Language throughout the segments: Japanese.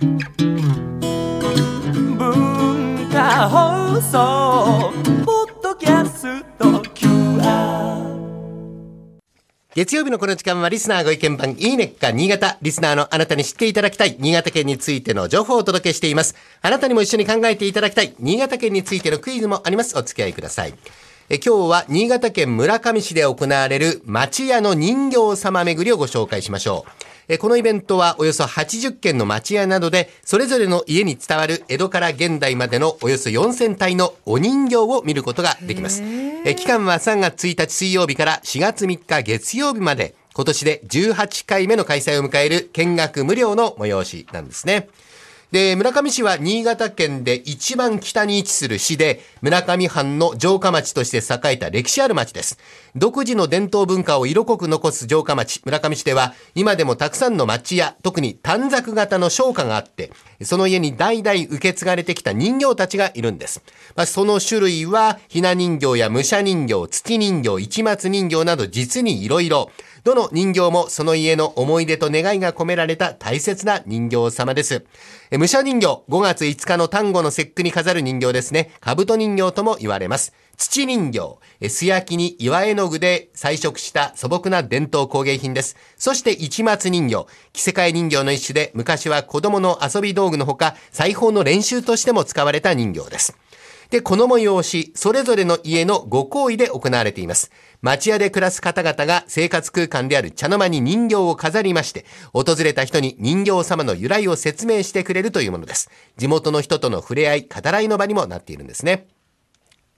文化放送ポッドキャスト QR 月曜日のこの時間はリスナーご意見番いいねっか新潟。リスナーのあなたに知っていただきたい新潟県についての情報をお届けしています。あなたにも一緒に考えていただきたい新潟県についてのクイズもあります。お付き合いください。え今日は新潟県村上市で行われる町屋の人形様巡りをご紹介しましょう。えこのイベントはおよそ80件の町屋などで、それぞれの家に伝わる江戸から現代までのおよそ4000体のお人形を見ることができます。え期間は3月1日水曜日から4月3日月曜日まで、今年で18回目の開催を迎える見学無料の催しなんですね。で、村上市は新潟県で一番北に位置する市で、村上藩の城下町として栄えた歴史ある町です。独自の伝統文化を色濃く残す城下町、村上市では、今でもたくさんの町や、特に短冊型の商家があって、その家に代々受け継がれてきた人形たちがいるんです。まあ、その種類は、ひな人形や武者人形、土人形、市松人形など実に色々。どの人形もその家の思い出と願いが込められた大切な人形様です。武者人形、5月5日の端午の節句に飾る人形ですね。兜人形とも言われます。土人形、素焼きに岩絵の具で彩色した素朴な伝統工芸品です。そして市松人形、着せ替え人形の一種で昔は子供の遊び道具のほか裁縫の練習としても使われた人形です。で、この催し、それぞれの家のご好意で行われています。町屋で暮らす方々が生活空間である茶の間に人形を飾りまして、訪れた人に人形様の由来を説明してくれるというものです。地元の人との触れ合い、語らいの場にもなっているんですね。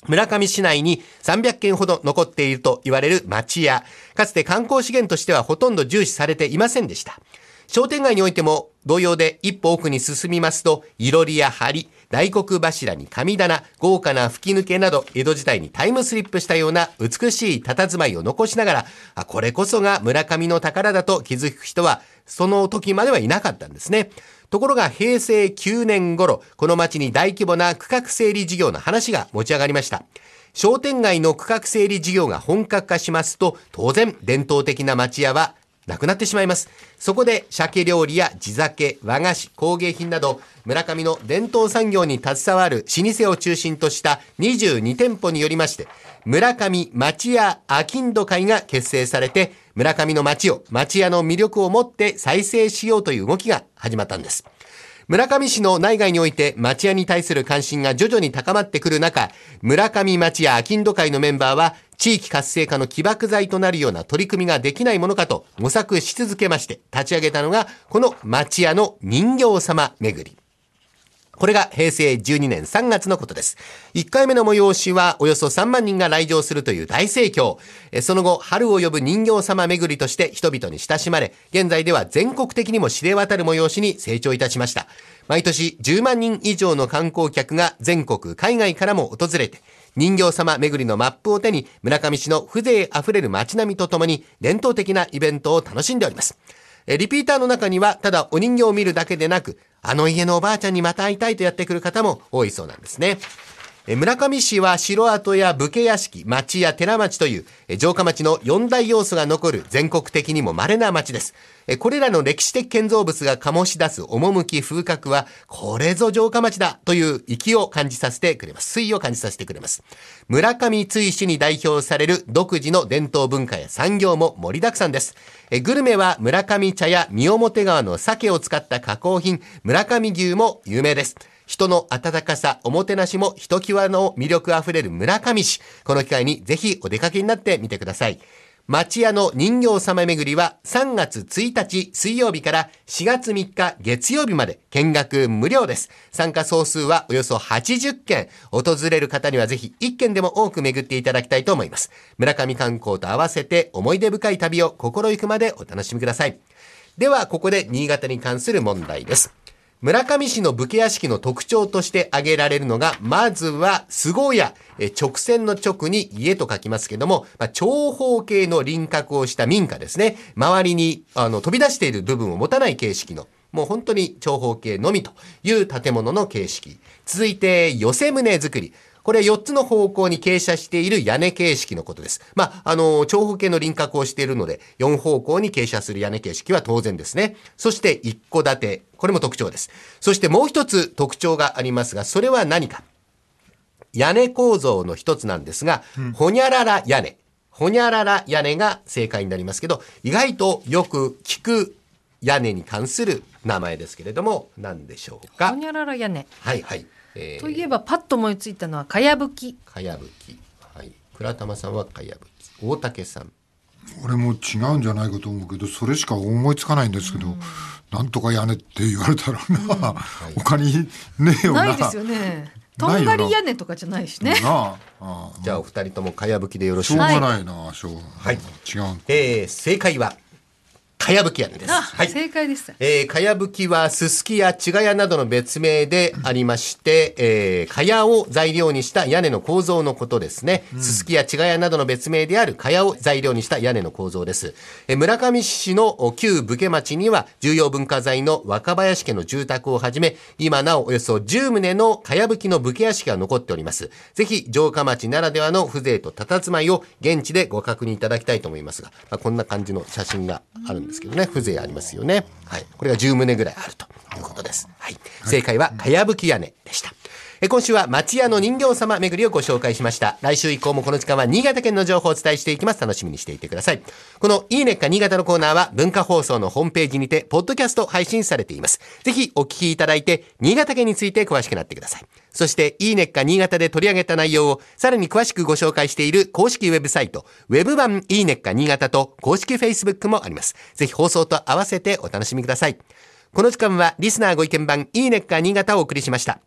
村上市内に300件ほど残っていると言われる町屋。かつて観光資源としてはほとんど重視されていませんでした。商店街においても同様で一歩奥に進みますと、いろりや梁、大黒柱に神棚、豪華な吹き抜けなど、江戸時代にタイムスリップしたような美しい佇まいを残しながら、あ、これこそが村上の宝だと気づく人は、その時まではいなかったんですね。ところが平成9年頃、この町に大規模な区画整理事業の話が持ち上がりました。商店街の区画整理事業が本格化しますと、当然伝統的な町屋はなくなってしまいます。そこで鮭料理や地酒、和菓子、工芸品など、村上の伝統産業に携わる老舗を中心とした22店舗によりまして、村上町屋アキンド会が結成されて、村上の町を、町屋の魅力を持って再生しようという動きが始まったんです。村上市の内外において町屋に対する関心が徐々に高まってくる中、村上町屋アキンド会のメンバーは、地域活性化の起爆剤となるような取り組みができないものかと模索し続けまして、立ち上げたのが、この町屋の人形様巡り。これが平成12年3月のことです。1回目の催しはおよそ3万人が来場するという大盛況。その後、春を呼ぶ人形様巡りとして人々に親しまれ、現在では全国的にも知れ渡る催しに成長いたしました。毎年10万人以上の観光客が全国、海外からも訪れて、人形様巡りのマップを手に村上市の風情あふれる街並みとともに伝統的なイベントを楽しんでおります。リピーターの中には、ただお人形を見るだけでなく、あの家のおばあちゃんにまた会いたいとやってくる方も多いそうなんですね。村上市は城跡や武家屋敷、町や寺町という城下町の四大要素が残る全国的にも稀な町です。これらの歴史的建造物が醸し出す趣風格は、これぞ城下町だという息を感じさせてくれます。水を感じさせてくれます。村上追市に代表される独自の伝統文化や産業も盛りだくさんです。グルメは村上茶や三表川の鮭を使った加工品、村上牛も有名です。人の温かさ、おもてなしもひときわの魅力あふれる村上市。この機会にぜひお出かけになってみてください。町屋の人形様巡りは3月1日水曜日から4月3日月曜日まで見学無料です。参加総数はおよそ80件。訪れる方にはぜひ1件でも多く巡っていただきたいと思います。村上観光と合わせて思い出深い旅を心ゆくまでお楽しみください。では、ここで新潟に関する問題です。村上市の武家屋敷の特徴として挙げられるのが、まずは、凄屋。直線の直に家と書きますけども、まあ、長方形の輪郭をした民家ですね。周りに、あの、飛び出している部分を持たない形式の、もう本当に長方形のみという建物の形式。続いて、寄せ棟作り。これは4つの方向に傾斜している屋根形式のことです。まあ、あの、長方形の輪郭をしているので、4方向に傾斜する屋根形式は当然ですね。そして、一戸建て。これも特徴です。そしてもう一つ特徴がありますが、それは何か。屋根構造の一つなんですが、ほにゃらら屋根。ほにゃらら屋根が正解になりますけど、意外とよく聞く屋根に関する名前ですけれども、何でしょうか？ほにゃらら屋根。はいはい。えーといえばパッと思いついたのはかやぶき。かやぶき。はい。倉玉さんはかやぶき。大竹さん。俺も違うんじゃないかと思うけどそれしか思いつかないんですけど、なんとか屋根って言われたらな、他にねえよなないですよね。とんがり屋根とかじゃないしね。なああじゃあお二人ともかやぶきでよろししょういですか。がないな、しょうはい違うえー、正解は、かやぶき屋根です。あ、はい。正解でした。えー、かやぶきはすすきやちがやなどの別名でありまして、えー、かやを材料にした屋根の構造のことですね。すすきやちがやなどの別名であるかやを材料にした屋根の構造です。えー村上市のお旧武家町には重要文化財の若林家の住宅をはじめ、今なおおよそ10棟のかやぶきの武家屋敷が残っております。ぜひ城下町ならではの風情と佇まいを現地でご確認いただきたいと思いますが、まあ、こんな感じの写真があるんですけどね、風情ありますよね。はい。これが10棟ぐらいあるということです。はい。正解は、かやぶき屋根でした。え今週は町屋の人形様巡りをご紹介しました。来週以降もこの時間は新潟県の情報をお伝えしていきます。楽しみにしていてください。このいいねっか新潟のコーナーは文化放送のホームページにて、ポッドキャスト配信されています。ぜひお聞きいただいて、新潟県について詳しくなってください。そして、いいねっか新潟で取り上げた内容をさらに詳しくご紹介している公式ウェブサイト、ウェブ版いいねっか新潟と公式 Facebook もあります。ぜひ放送と合わせてお楽しみください。この時間はリスナーご意見番いいねっか新潟をお送りしました。